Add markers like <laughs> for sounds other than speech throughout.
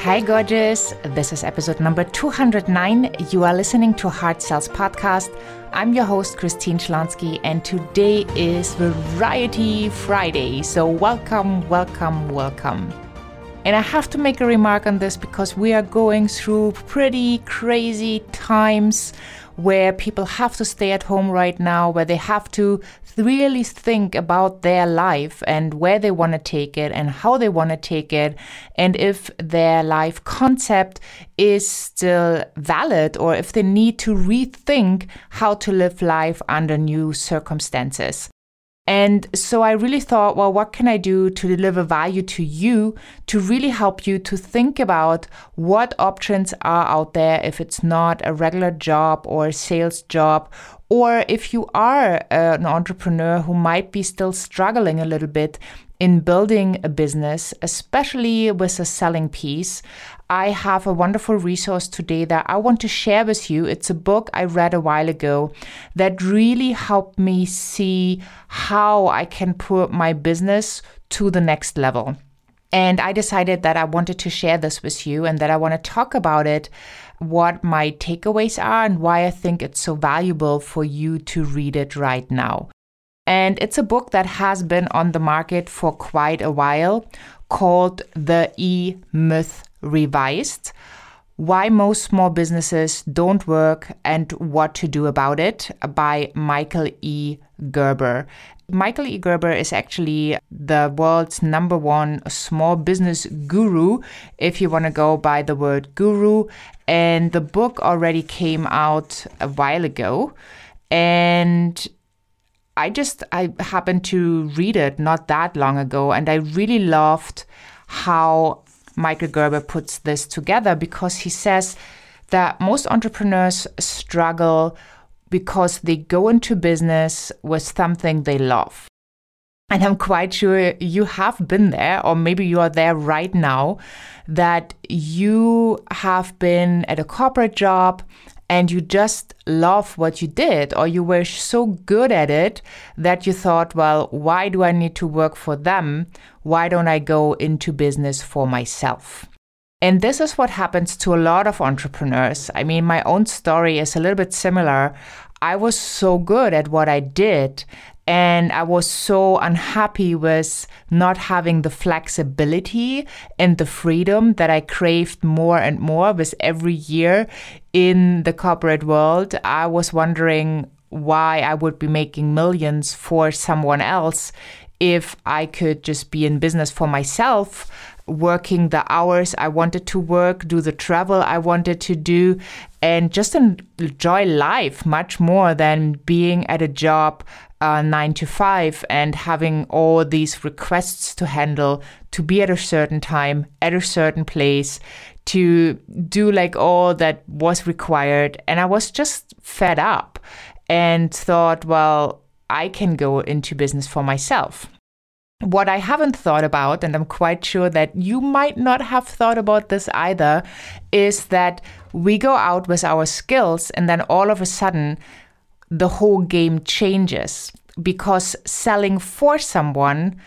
Hi, gorgeous. This is episode number 209. You are listening to Heart Sells Podcast. I'm your host, Christine Schlonski, and today is Variety Friday. So, welcome, welcome, welcome. And I have to make a remark on this because we are going through pretty crazy times where people have to stay at home right now, where they have to really think about their life and where they want to take it and how they want to take it, and if their life concept is still valid or if they need to rethink how to live life under new circumstances. And so I really thought, well, what can I do to deliver value to you to really help you to think about what options are out there if it's not a regular job or a sales job, or if you are uh, an entrepreneur who might be still struggling a little bit in building a business, especially with a selling piece, I have a wonderful resource today that I want to share with you. It's a book I read a while ago that really helped me see how I can put my business to the next level. And I decided that I wanted to share this with you and that I want to talk about it, what my takeaways are, and why I think it's so valuable for you to read it right now. And it's a book that has been on the market for quite a while called The E Myth Revised Why Most Small Businesses Don't Work and What to Do About It by Michael E. Gerber. Michael E. Gerber is actually the world's number one small business guru, if you want to go by the word guru. And the book already came out a while ago. And I just I happened to read it not that long ago and I really loved how Michael Gerber puts this together because he says that most entrepreneurs struggle because they go into business with something they love. And I'm quite sure you have been there, or maybe you are there right now, that you have been at a corporate job and you just love what you did, or you were so good at it that you thought, well, why do I need to work for them? Why don't I go into business for myself? And this is what happens to a lot of entrepreneurs. I mean, my own story is a little bit similar. I was so good at what I did and I was so unhappy with not having the flexibility and the freedom that I craved more and more with every year in the corporate world. I was wondering why I would be making millions for someone else if I could just be in business for myself working the hours I wanted to work, do the travel I wanted to do, and just enjoy life much more than being at a job uh, nine to five and having all these requests to handle to be at a certain time, at a certain place, to do like all that was required. And I was just fed up and thought, well, I can go into business for myself. What I haven't thought about, and I'm quite sure that you might not have thought about this either, is that we go out with our skills and then all of a sudden the whole game changes because selling for someone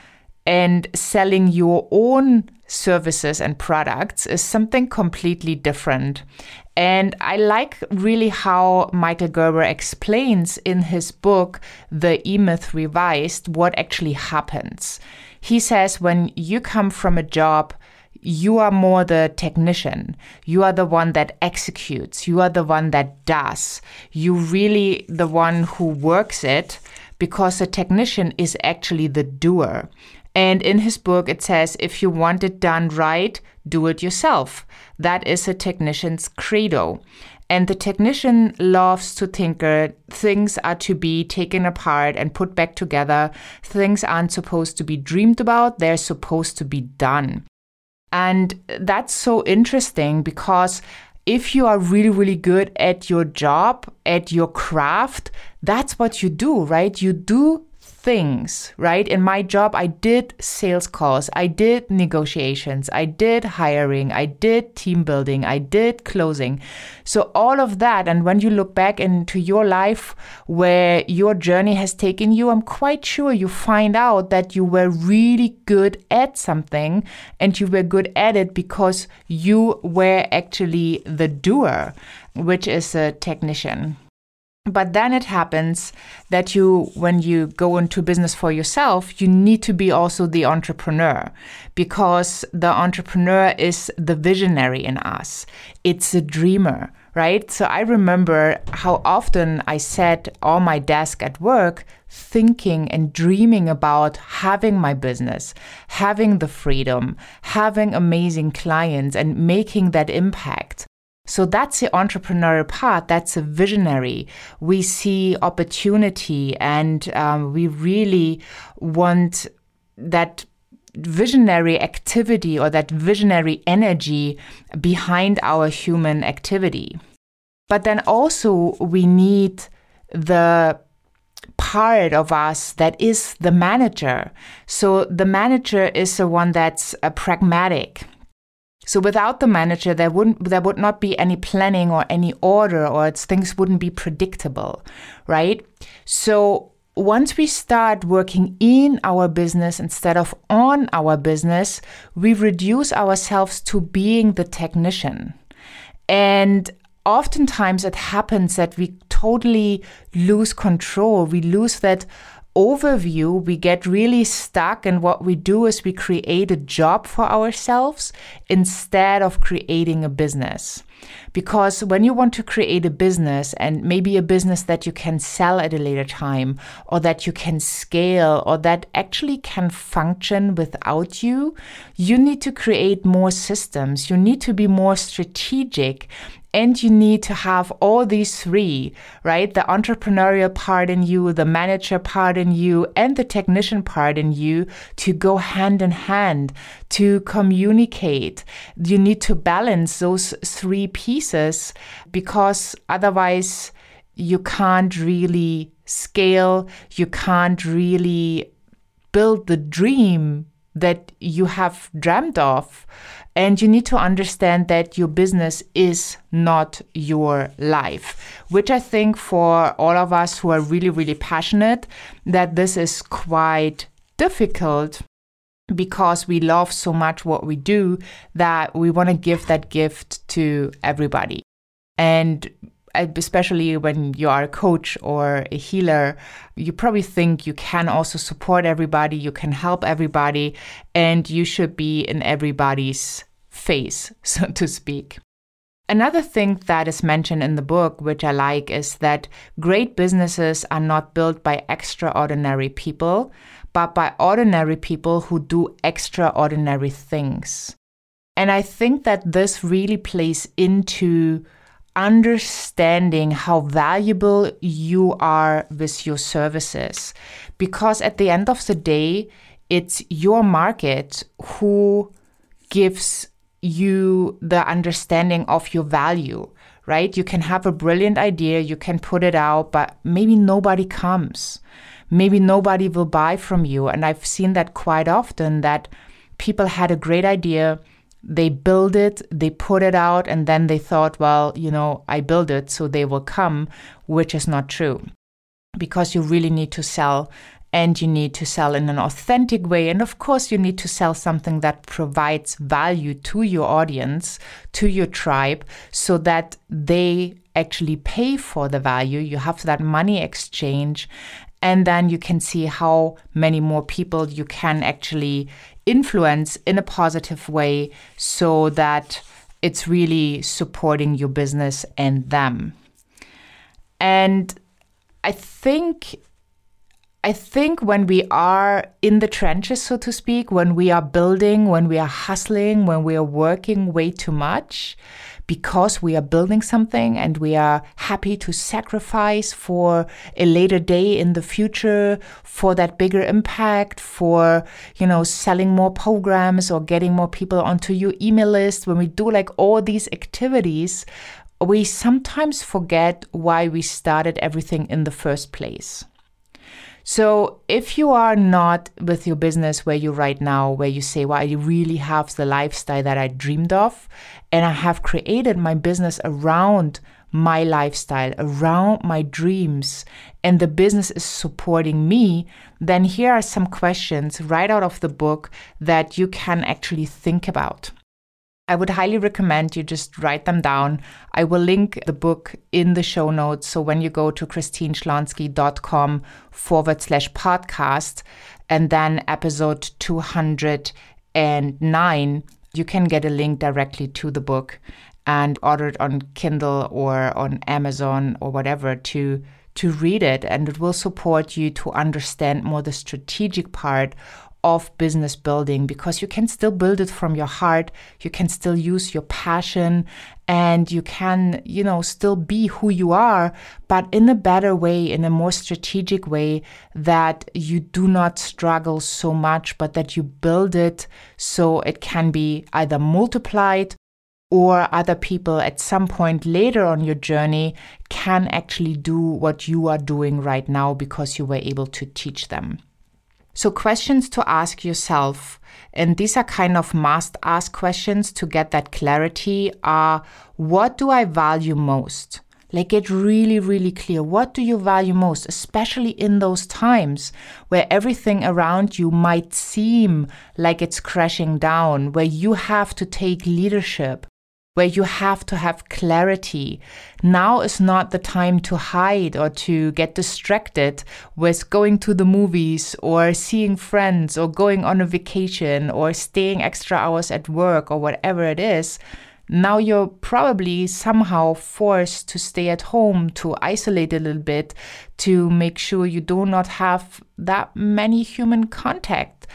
and selling your own services and products is something completely different. And I like really how Michael Gerber explains in his book, The E Myth Revised, what actually happens. He says when you come from a job, you are more the technician. You are the one that executes. You are the one that does. You really the one who works it because the technician is actually the doer. And in his book, it says if you want it done right, do it yourself. That is a technician's credo. And the technician loves to tinker. Uh, things are to be taken apart and put back together. Things aren't supposed to be dreamed about, they're supposed to be done. And that's so interesting because if you are really, really good at your job, at your craft, that's what you do, right? You do things, right? In my job, I did sales calls, I did negotiations, I did hiring, I did team building, I did closing. So, all of that, and when you look back into your life where your journey has taken you, I'm quite sure you find out that you were really good at something and you were good at it because you were actually the doer, which is a technician. But then it happens that you, when you go into business for yourself, you need to be also the entrepreneur because the entrepreneur is the visionary in us. It's a dreamer, right? So I remember how often I sat on my desk at work thinking and dreaming about having my business, having the freedom, having amazing clients, and making that impact. So that's the entrepreneurial part. That's a visionary. We see opportunity and um, we really want that visionary activity or that visionary energy behind our human activity. But then also we need the part of us that is the manager. So the manager is the one that's uh, pragmatic so without the manager, there wouldn't there would not be any planning or any order, or things wouldn't be predictable, right? So once we start working in our business instead of on our business, we reduce ourselves to being the technician. And oftentimes it happens that we totally lose control. We lose that overview, we get really stuck. And what we do is we create a job for ourselves instead of creating a business. Because when you want to create a business and maybe a business that you can sell at a later time or that you can scale or that actually can function without you, you need to create more systems. You need to be more strategic and you need to have all these three, right? The entrepreneurial part in you, the manager part in you, and the technician part in you to go hand in hand, to communicate. You need to balance those three pieces because otherwise you can't really scale, you can't really build the dream that you have dreamt of. And you need to understand that your business is not your life, which I think for all of us who are really, really passionate, that this is quite difficult because we love so much what we do that we want to give that gift to everybody. And uh, especially when you are a coach or a healer, you probably think you can also support everybody, you can help everybody, and you should be in everybody's face, <laughs> so to speak. Another thing that is mentioned in the book, which I like, is that great businesses are not built by extraordinary people, but by ordinary people who do extraordinary things. And I think that this really plays into understanding how valuable you are with your services. Because at the end of the day, it's your market who gives you the understanding of your value, right? You can have a brilliant idea, you can put it out, but maybe nobody comes. Maybe nobody will buy from you. And I've seen that quite often that people had a great idea they build it, they put it out, and then they thought, well, you know, I build it, so they will come, which is not true. Because you really need to sell and you need to sell in an authentic way. And of course, you need to sell something that provides value to your audience, to your tribe, so that they actually pay for the value. You have that money exchange. And then you can see how many more people you can actually influence in a positive way so that it's really supporting your business and them. And I think I think when we are in the trenches, so to speak, when we are building, when we are hustling, when we are working way too much, because we are building something and we are happy to sacrifice for a later day in the future for that bigger impact for you know selling more programs or getting more people onto your email list when we do like all these activities we sometimes forget why we started everything in the first place So, if you are not with your business where you're right now, where you say, Well, I really have the lifestyle that I dreamed of, and I have created my business around my lifestyle, around my dreams, and the business is supporting me, then here are some questions right out of the book that you can actually think about. I would highly recommend you just write them down. I will link the book in the show notes. So when you go to christineschlonski.com forward slash podcast and then episode 209, you can get a link directly to the book and order it on Kindle or on Amazon or whatever to to read it and it will support you to understand more the strategic part of business building because you can still build it from your heart you can still use your passion and you can you know still be who you are but in a better way in a more strategic way that you do not struggle so much but that you build it so it can be either multiplied or other people at some point later on your journey can actually do what you are doing right now because you were able to teach them. So, questions to ask yourself, and these are kind of must ask questions to get that clarity are what do I value most? Like, get really, really clear. What do you value most, especially in those times where everything around you might seem like it's crashing down, where you have to take leadership, where you have to have clarity. Now is not the time to hide or to get distracted with going to the movies or seeing friends or going on a vacation or staying extra hours at work or whatever it is. Now you're probably somehow forced to stay at home, to isolate a little bit, to make sure you do not have that many human contact.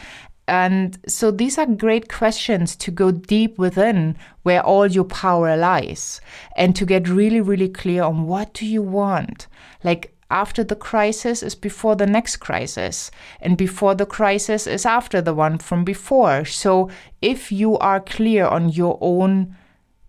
And so these are great questions to go deep within where all your power lies and to get really, really clear on what do you want? Like after the crisis is before the next crisis, and before the crisis is after the one from before. So if you are clear on your own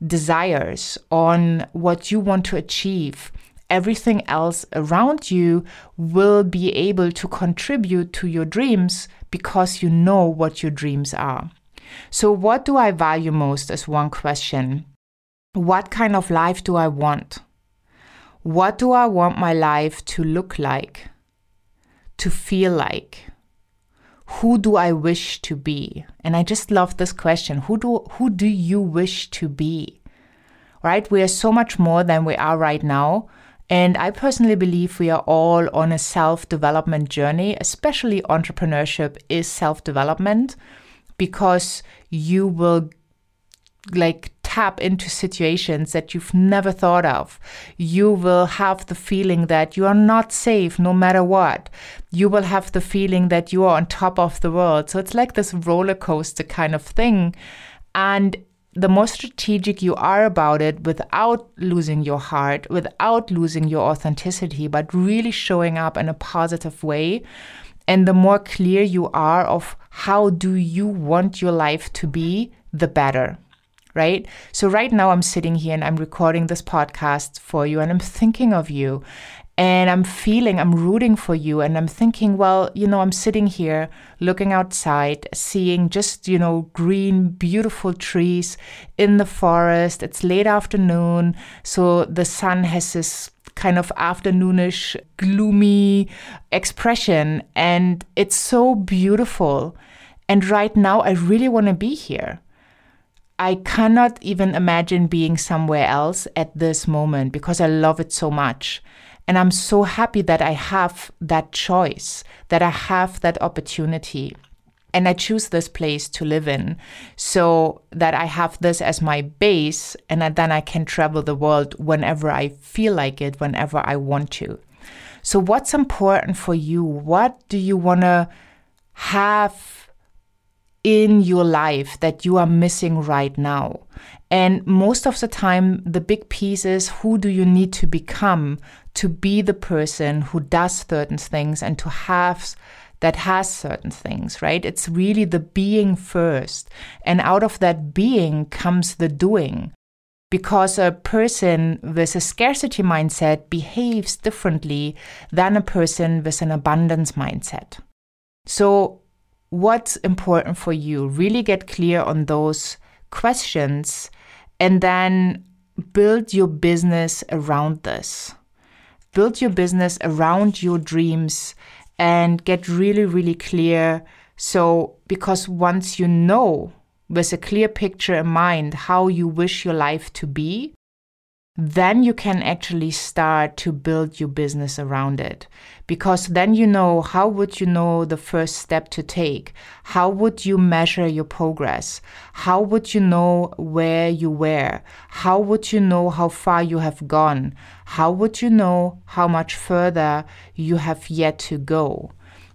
desires, on what you want to achieve, everything else around you will be able to contribute to your dreams because you know what your dreams are. So, what do I value most as one question? What kind of life do I want? What do I want my life to look like? To feel like? Who do I wish to be? And I just love this question. Who do who do you wish to be? Right? We are so much more than we are right now. And I personally believe we are all on a self development journey, especially entrepreneurship is self development because you will like tap into situations that you've never thought of. You will have the feeling that you are not safe no matter what. You will have the feeling that you are on top of the world. So it's like this roller coaster kind of thing. And the more strategic you are about it without losing your heart, without losing your authenticity, but really showing up in a positive way, and the more clear you are of how do you want your life to be, the better. Right? So right now I'm sitting here and I'm recording this podcast for you and I'm thinking of you and I'm feeling, I'm rooting for you. And I'm thinking, well, you know, I'm sitting here looking outside, seeing just, you know, green, beautiful trees in the forest. It's late afternoon. So the sun has this kind of afternoonish, gloomy expression. And it's so beautiful. And right now, I really want to be here. I cannot even imagine being somewhere else at this moment because I love it so much. And I'm so happy that I have that choice, that I have that opportunity. And I choose this place to live in so that I have this as my base and then I can travel the world whenever I feel like it, whenever I want to. So, what's important for you? What do you want to have in your life that you are missing right now? And most of the time, the big piece is who do you need to become to be the person who does certain things and to have that has certain things, right? It's really the being first. And out of that being comes the doing. because a person with a scarcity mindset behaves differently than a person with an abundance mindset. So, what's important for you? Really get clear on those questions and then build your business around this. Build your business around your dreams and get really, really clear. So, because once you know with a clear picture in mind how you wish your life to be, then you can actually start to build your business around it. Because then you know how would you know the first step to take? How would you measure your progress? How would you know where you were? How would you know how far you have gone? How would you know how much further you have yet to go?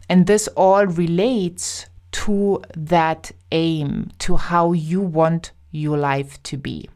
And this all relates to that aim, to how you want your life to be.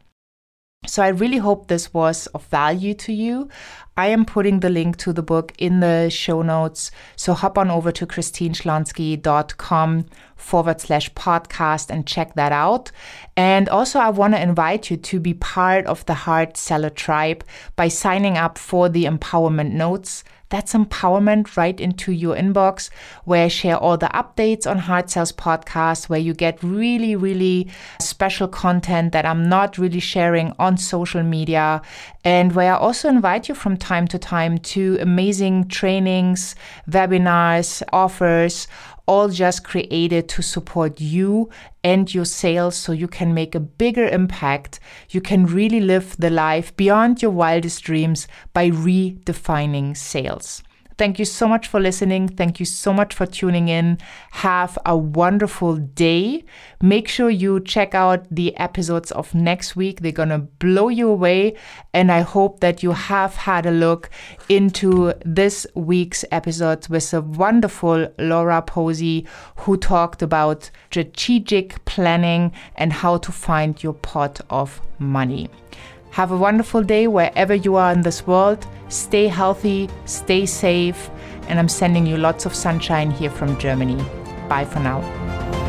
So I really hope this was of value to you. I am putting the link to the book in the show notes. So hop on over to christineschlonski.com forward slash podcast and check that out. And also, I want to invite you to be part of the Heart Seller Tribe by signing up for the empowerment notes. That's empowerment right into your inbox, where I share all the updates on Heart Sells podcast, where you get really, really special content that I'm not really sharing on social media, and where I also invite you from time to time to amazing trainings, webinars, offers all just created to support you and your sales so you can make a bigger impact. You can really live the life beyond your wildest dreams by redefining sales. Thank you so much for listening. Thank you so much for tuning in. Have a wonderful day. Make sure you check out the episodes of next week. They're going to blow you away. And I hope that you have had a look into this week's episode with a wonderful Laura Posey who talked about strategic planning and how to find your pot of money. Have a wonderful day wherever you are in this world. Stay healthy, stay safe, and I'm sending you lots of sunshine here from Germany. Bye for now.